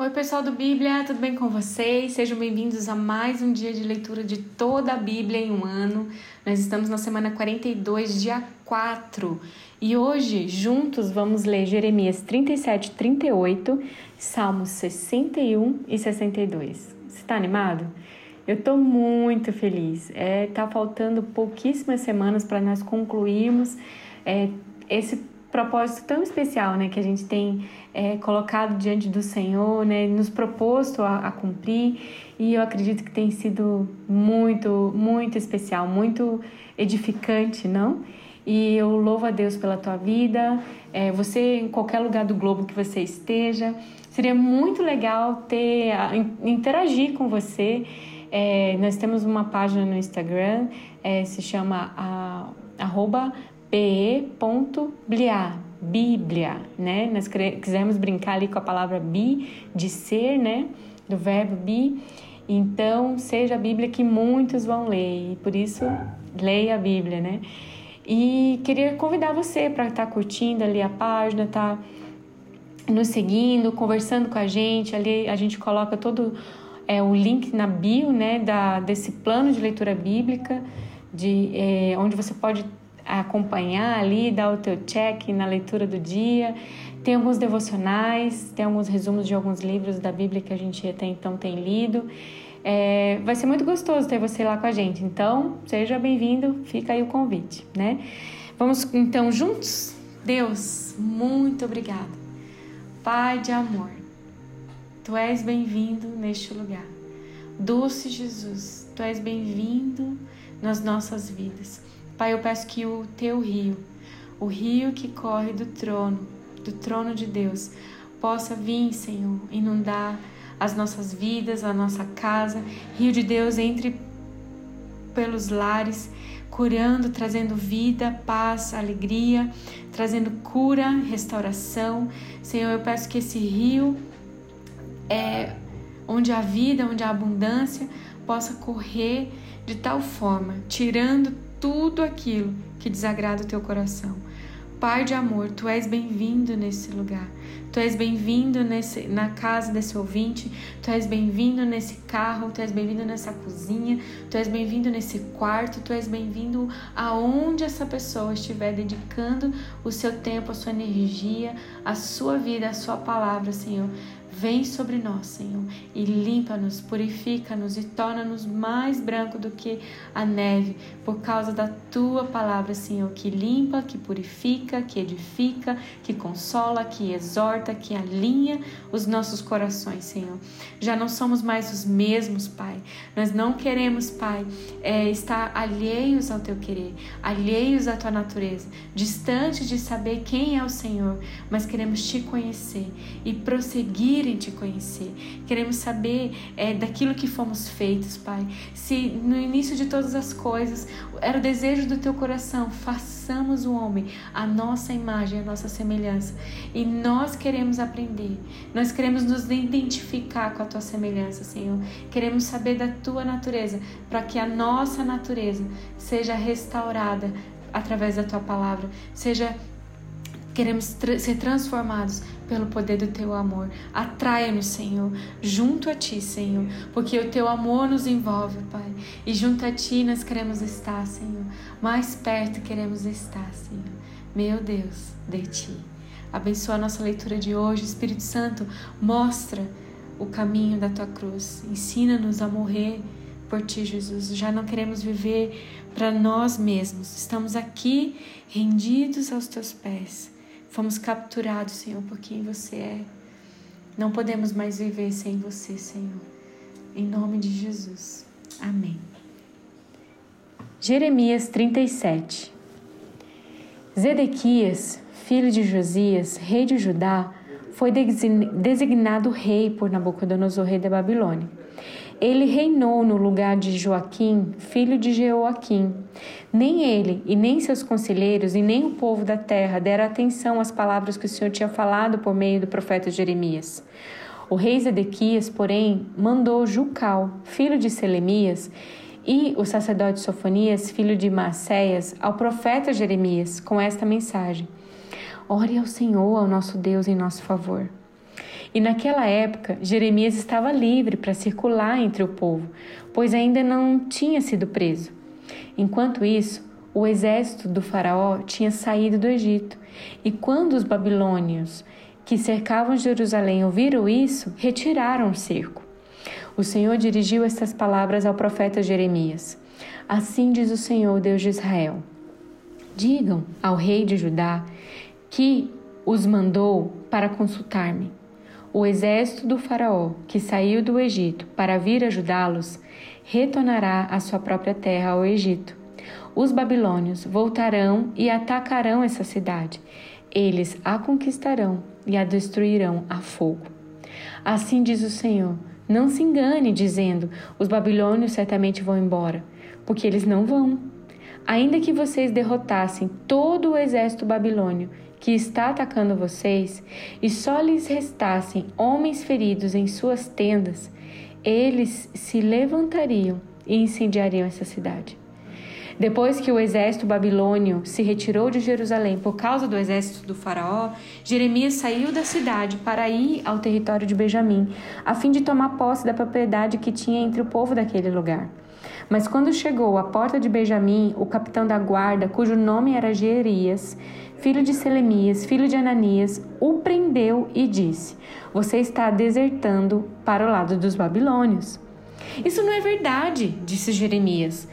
Oi, pessoal do Bíblia, tudo bem com vocês? Sejam bem-vindos a mais um dia de leitura de toda a Bíblia em um ano. Nós estamos na semana 42, dia 4, e hoje, juntos, vamos ler Jeremias 37 38, Salmos 61 e 62. Você está animado? Eu estou muito feliz. É, tá faltando pouquíssimas semanas para nós concluirmos é, esse propósito tão especial, né, que a gente tem é, colocado diante do Senhor, né, nos proposto a, a, cumprir, e eu acredito que tem sido muito, muito especial, muito edificante, não? E eu louvo a Deus pela tua vida, é, você em qualquer lugar do globo que você esteja, seria muito legal ter, interagir com você. É, nós temos uma página no Instagram, é, se chama a, arroba be.blia, Bíblia, né? Nós quisermos brincar ali com a palavra bi, de ser, né? Do verbo bi. Então, seja a Bíblia que muitos vão ler, e por isso, leia a Bíblia, né? E queria convidar você para estar tá curtindo ali a página, tá nos seguindo, conversando com a gente. Ali a gente coloca todo é, o link na bio, né, da, desse plano de leitura bíblica, de é, onde você pode acompanhar ali, dar o teu check na leitura do dia. Tem alguns devocionais, tem alguns resumos de alguns livros da Bíblia que a gente até então tem lido. É, vai ser muito gostoso ter você lá com a gente. Então, seja bem-vindo, fica aí o convite, né? Vamos então juntos? Deus, muito obrigada. Pai de amor, tu és bem-vindo neste lugar. Doce Jesus, tu és bem-vindo nas nossas vidas. Pai, eu peço que o teu rio, o rio que corre do trono, do trono de Deus, possa vir, Senhor, inundar as nossas vidas, a nossa casa. Rio de Deus, entre pelos lares, curando, trazendo vida, paz, alegria, trazendo cura, restauração. Senhor, eu peço que esse rio, é, onde a vida, onde a abundância, possa correr de tal forma, tirando tudo aquilo que desagrada o teu coração. Pai de amor, tu és bem-vindo nesse lugar. Tu és bem-vindo na casa desse ouvinte, tu és bem-vindo nesse carro, tu és bem-vindo nessa cozinha, tu és bem-vindo nesse quarto, tu és bem-vindo aonde essa pessoa estiver dedicando o seu tempo, a sua energia, a sua vida, a sua palavra, Senhor. Vem sobre nós, Senhor, e limpa-nos, purifica-nos e torna-nos mais branco do que a neve, por causa da tua palavra, Senhor, que limpa, que purifica, que edifica, que consola, que exorta, que alinha os nossos corações, Senhor. Já não somos mais os mesmos, Pai. Nós não queremos, Pai, é, estar alheios ao teu querer, alheios à tua natureza, distantes de saber quem é o Senhor, mas queremos te conhecer e prosseguir em te conhecer. Queremos saber é, daquilo que fomos feitos, Pai. Se no início de todas as coisas era o desejo do teu coração, façamos o homem a nossa imagem, a nossa semelhança. E nós queremos aprender, nós queremos nos identificar com a tua semelhança, Senhor. Queremos saber da tua natureza, para que a nossa natureza seja restaurada através da tua palavra, seja queremos ser transformados pelo poder do teu amor. Atraia-nos, Senhor, junto a ti, Senhor, porque o teu amor nos envolve, Pai. E junto a ti nós queremos estar, Senhor. Mais perto queremos estar, Senhor. Meu Deus, de ti. Abençoa a nossa leitura de hoje. Espírito Santo, mostra o caminho da tua cruz. Ensina-nos a morrer por ti, Jesus. Já não queremos viver para nós mesmos. Estamos aqui rendidos aos teus pés Fomos capturados, Senhor, por quem você é. Não podemos mais viver sem você, Senhor. Em nome de Jesus. Amém. Jeremias 37 Zedequias, filho de Josias, rei de Judá, foi designado rei por Nabucodonosor, rei da Babilônia. Ele reinou no lugar de Joaquim, filho de Jeoaquim. Nem ele, e nem seus conselheiros, e nem o povo da terra deram atenção às palavras que o Senhor tinha falado por meio do profeta Jeremias. O rei Zedequias, porém, mandou Jucal, filho de Selemias, e o sacerdote Sofonias, filho de Maceias, ao profeta Jeremias, com esta mensagem: Ore ao Senhor, ao nosso Deus, em nosso favor E naquela época, Jeremias estava livre para circular entre o povo, pois ainda não tinha sido preso. Enquanto isso, o exército do Faraó tinha saído do Egito, e quando os babilônios que cercavam Jerusalém ouviram isso, retiraram o cerco. O Senhor dirigiu estas palavras ao profeta Jeremias: Assim diz o Senhor, Deus de Israel: Digam ao rei de Judá que os mandou para consultar-me. O exército do Faraó, que saiu do Egito para vir ajudá-los, retornará à sua própria terra, ao Egito. Os babilônios voltarão e atacarão essa cidade. Eles a conquistarão e a destruirão a fogo. Assim diz o Senhor: Não se engane, dizendo: Os babilônios certamente vão embora, porque eles não vão. Ainda que vocês derrotassem todo o exército babilônio que está atacando vocês e só lhes restassem homens feridos em suas tendas, eles se levantariam e incendiariam essa cidade. Depois que o exército babilônio se retirou de Jerusalém por causa do exército do Faraó, Jeremias saiu da cidade para ir ao território de Benjamim, a fim de tomar posse da propriedade que tinha entre o povo daquele lugar. Mas quando chegou à porta de Benjamim, o capitão da guarda, cujo nome era Jerias, filho de Selemias, filho de Ananias, o prendeu e disse: Você está desertando para o lado dos babilônios. Isso não é verdade, disse Jeremias.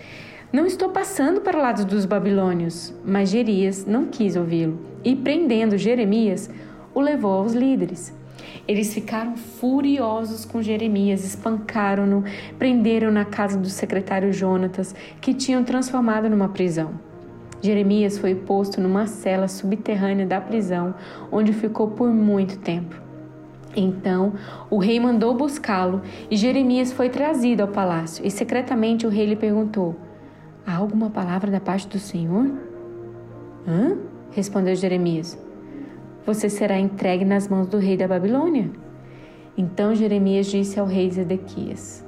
Não estou passando para o lado dos babilônios. Mas Jerias não quis ouvi-lo e, prendendo Jeremias, o levou aos líderes. Eles ficaram furiosos com Jeremias, espancaram-no, prenderam na casa do secretário Jonatas, que tinham transformado numa prisão. Jeremias foi posto numa cela subterrânea da prisão, onde ficou por muito tempo. Então o rei mandou buscá-lo e Jeremias foi trazido ao palácio. E secretamente o rei lhe perguntou: Há alguma palavra da parte do Senhor? Hã? Respondeu Jeremias. Você será entregue nas mãos do rei da Babilônia. Então Jeremias disse ao rei Zedequias: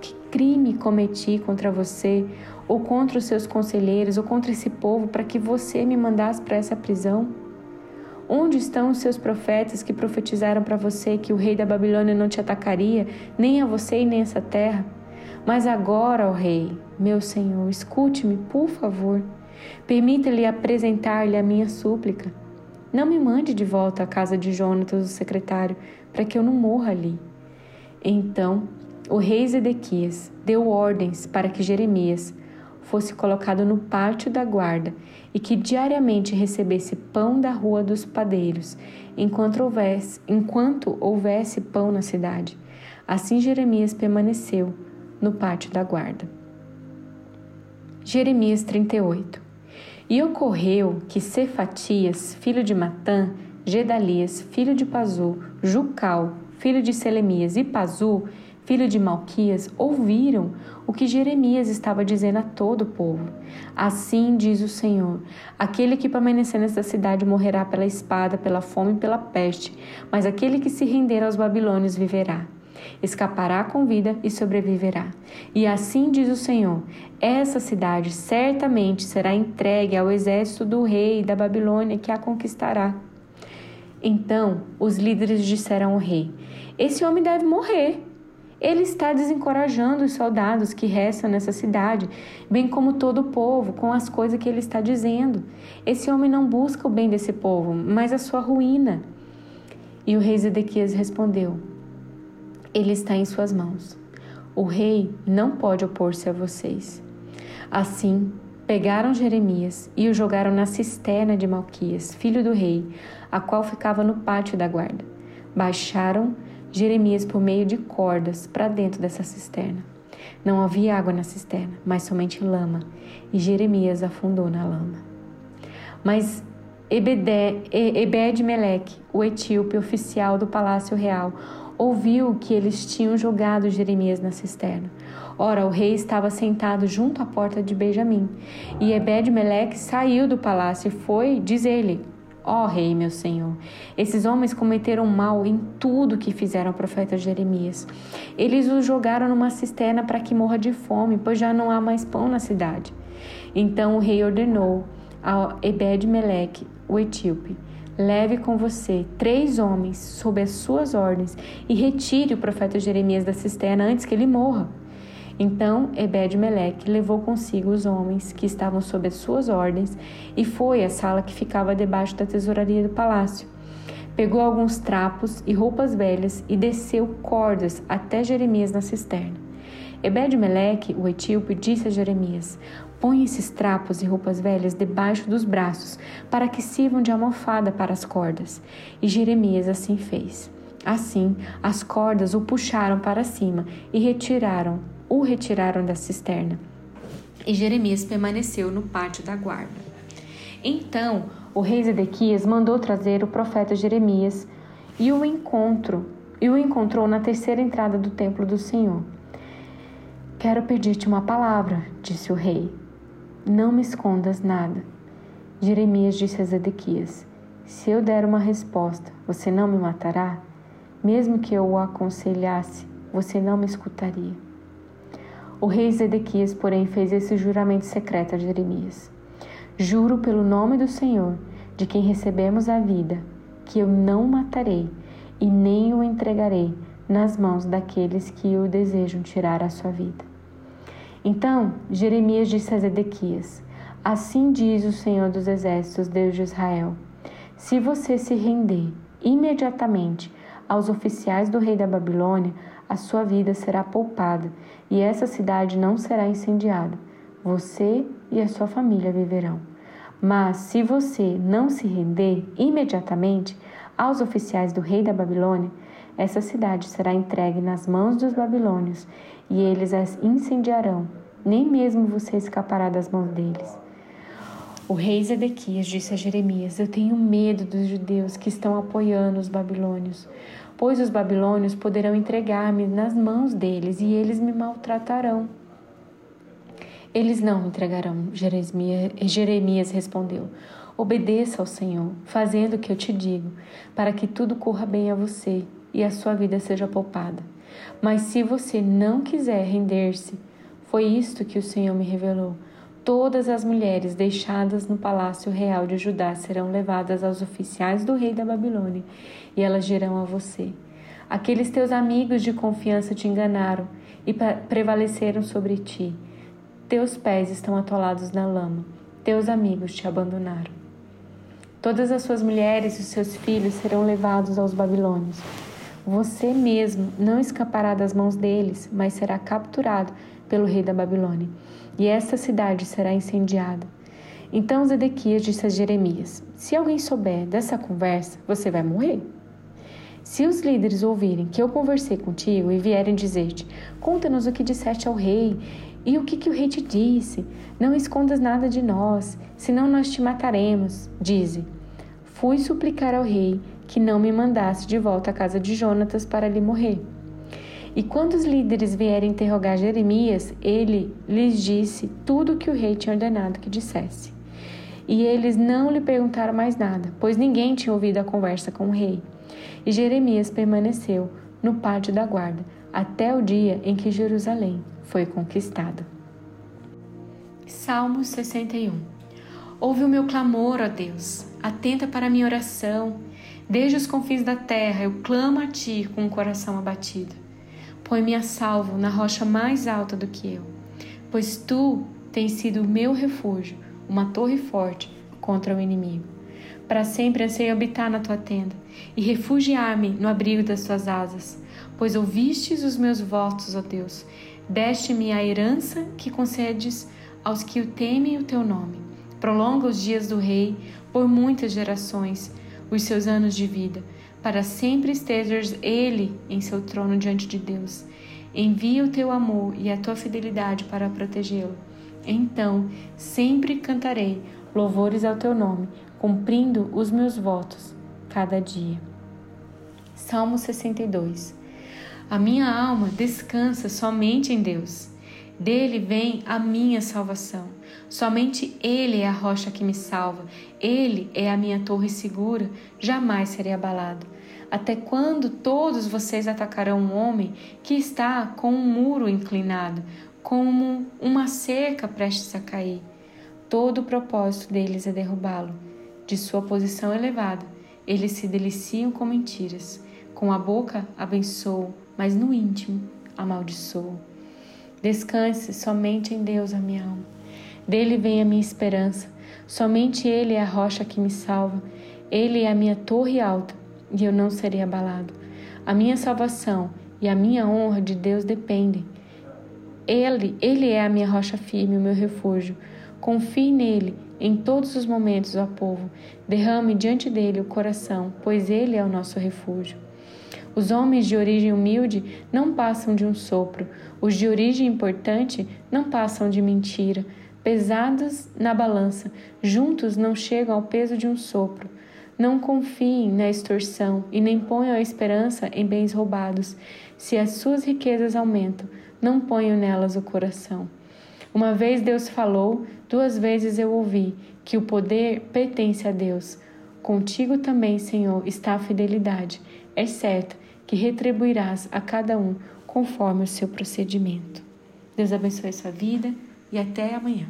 Que crime cometi contra você, ou contra os seus conselheiros, ou contra esse povo, para que você me mandasse para essa prisão? Onde estão os seus profetas que profetizaram para você que o rei da Babilônia não te atacaria, nem a você e nem essa terra? Mas agora, ó rei, meu senhor, escute-me, por favor. Permita-lhe apresentar-lhe a minha súplica. Não me mande de volta à casa de Jonatas, o secretário, para que eu não morra ali. Então, o rei Zedequias deu ordens para que Jeremias fosse colocado no pátio da guarda e que diariamente recebesse pão da rua dos padeiros, enquanto houvesse, enquanto houvesse pão na cidade. Assim Jeremias permaneceu no pátio da guarda. Jeremias 38 E ocorreu que Cefatias, filho de Matã, Gedalias, filho de Pazu, Jucal, filho de Selemias e Pazu, filho de Malquias, ouviram o que Jeremias estava dizendo a todo o povo. Assim diz o Senhor: aquele que permanecer nesta cidade morrerá pela espada, pela fome e pela peste, mas aquele que se render aos babilônios viverá escapará com vida e sobreviverá. E assim diz o Senhor: essa cidade certamente será entregue ao exército do rei da Babilônia que a conquistará. Então os líderes disseram ao rei: Esse homem deve morrer. Ele está desencorajando os soldados que restam nessa cidade, bem como todo o povo, com as coisas que ele está dizendo. Esse homem não busca o bem desse povo, mas a sua ruína. E o rei Zedequias respondeu: ele está em suas mãos. O rei não pode opor-se a vocês. Assim, pegaram Jeremias e o jogaram na cisterna de Malquias, filho do rei, a qual ficava no pátio da guarda. Baixaram Jeremias por meio de cordas para dentro dessa cisterna. Não havia água na cisterna, mas somente lama, e Jeremias afundou na lama. Mas Ebed-Meleque, o etíope oficial do palácio real, ouviu que eles tinham jogado Jeremias na cisterna. Ora, o rei estava sentado junto à porta de Benjamim. E Ebed-Meleque saiu do palácio e foi dizer-lhe: Ó oh, rei, meu senhor, esses homens cometeram mal em tudo que fizeram ao profeta Jeremias. Eles o jogaram numa cisterna para que morra de fome, pois já não há mais pão na cidade. Então o rei ordenou a Ebed-Meleque, o etíope, leve com você três homens sob as suas ordens e retire o profeta Jeremias da cisterna antes que ele morra. Então Ebed-Meleque levou consigo os homens que estavam sob as suas ordens e foi à sala que ficava debaixo da tesouraria do palácio. Pegou alguns trapos e roupas velhas e desceu cordas até Jeremias na cisterna. Ebed-Meleque, o etíope, disse a Jeremias: Põe esses trapos e roupas velhas debaixo dos braços, para que sirvam de almofada para as cordas. E Jeremias assim fez. Assim, as cordas o puxaram para cima e retiraram, o retiraram da cisterna. E Jeremias permaneceu no pátio da guarda. Então, o rei Zedequias mandou trazer o profeta Jeremias e o encontro e o encontrou na terceira entrada do templo do Senhor. Quero pedir-te uma palavra, disse o rei. Não me escondas nada. Jeremias disse a Zedequias: Se eu der uma resposta, você não me matará? Mesmo que eu o aconselhasse, você não me escutaria. O rei Zedequias, porém, fez esse juramento secreto a Jeremias: Juro pelo nome do Senhor, de quem recebemos a vida, que eu não matarei e nem o entregarei nas mãos daqueles que o desejam tirar a sua vida. Então Jeremias disse a Zedequias: Assim diz o Senhor dos Exércitos, Deus de Israel: Se você se render imediatamente aos oficiais do rei da Babilônia, a sua vida será poupada e essa cidade não será incendiada. Você e a sua família viverão. Mas se você não se render imediatamente aos oficiais do rei da Babilônia, essa cidade será entregue nas mãos dos babilônios e eles as incendiarão. Nem mesmo você escapará das mãos deles. O rei Zedequias disse a Jeremias: Eu tenho medo dos judeus que estão apoiando os babilônios, pois os babilônios poderão entregar-me nas mãos deles e eles me maltratarão. Eles não me entregarão, Jeremias respondeu. Obedeça ao Senhor, fazendo o que eu te digo, para que tudo corra bem a você e a sua vida seja poupada. Mas se você não quiser render-se, foi isto que o Senhor me revelou. Todas as mulheres deixadas no palácio real de Judá serão levadas aos oficiais do rei da Babilônia, e elas dirão a você: Aqueles teus amigos de confiança te enganaram e prevaleceram sobre ti. Teus pés estão atolados na lama, teus amigos te abandonaram. Todas as suas mulheres e os seus filhos serão levados aos babilônios. Você mesmo não escapará das mãos deles, mas será capturado pelo rei da Babilônia, e esta cidade será incendiada. Então Zedequias disse a Jeremias: Se alguém souber dessa conversa, você vai morrer. Se os líderes ouvirem que eu conversei contigo e vierem dizer-te: Conta-nos o que disseste ao rei e o que, que o rei te disse. Não escondas nada de nós, senão nós te mataremos. Dize: Fui suplicar ao rei que não me mandasse de volta à casa de Jonatas para lhe morrer. E quando os líderes vierem interrogar Jeremias, ele lhes disse tudo o que o rei tinha ordenado que dissesse. E eles não lhe perguntaram mais nada, pois ninguém tinha ouvido a conversa com o rei. E Jeremias permaneceu no pátio da guarda até o dia em que Jerusalém foi conquistada. Salmo 61 Ouve o meu clamor, ó Deus, atenta para a minha oração Desde os confins da terra eu clamo a ti com o coração abatido. Põe-me a salvo na rocha mais alta do que eu, pois tu tens sido o meu refúgio, uma torre forte contra o inimigo. Para sempre anseio habitar na tua tenda e refugiar-me no abrigo das tuas asas, pois ouvistes os meus votos, ó Deus. Deste-me a herança que concedes aos que o temem o teu nome. Prolonga os dias do rei por muitas gerações os seus anos de vida, para sempre estejas ele em seu trono diante de Deus. Envia o teu amor e a tua fidelidade para protegê-lo. Então, sempre cantarei louvores ao teu nome, cumprindo os meus votos cada dia. Salmo 62 A minha alma descansa somente em Deus. Dele vem a minha salvação. Somente Ele é a rocha que me salva. Ele é a minha torre segura. Jamais serei abalado. Até quando todos vocês atacarão um homem que está com um muro inclinado, como uma cerca prestes a cair? Todo o propósito deles é derrubá-lo de sua posição elevada Eles se deliciam com mentiras. Com a boca abençoo, mas no íntimo amaldiçoo. Descanse somente em Deus, a minha alma. Dele vem a minha esperança. Somente Ele é a rocha que me salva. Ele é a minha torre alta, e eu não serei abalado. A minha salvação e a minha honra de Deus dependem. Ele, ele é a minha rocha firme, o meu refúgio. Confie nele em todos os momentos, ó povo. Derrame diante dele o coração, pois ele é o nosso refúgio. Os homens de origem humilde não passam de um sopro, os de origem importante não passam de mentira. Pesados na balança, juntos não chegam ao peso de um sopro. Não confiem na extorsão e nem ponham a esperança em bens roubados. Se as suas riquezas aumentam, não ponham nelas o coração. Uma vez Deus falou, duas vezes eu ouvi que o poder pertence a Deus. Contigo também, Senhor, está a fidelidade. É certo que retribuirás a cada um conforme o seu procedimento. Deus abençoe sua vida e até amanhã.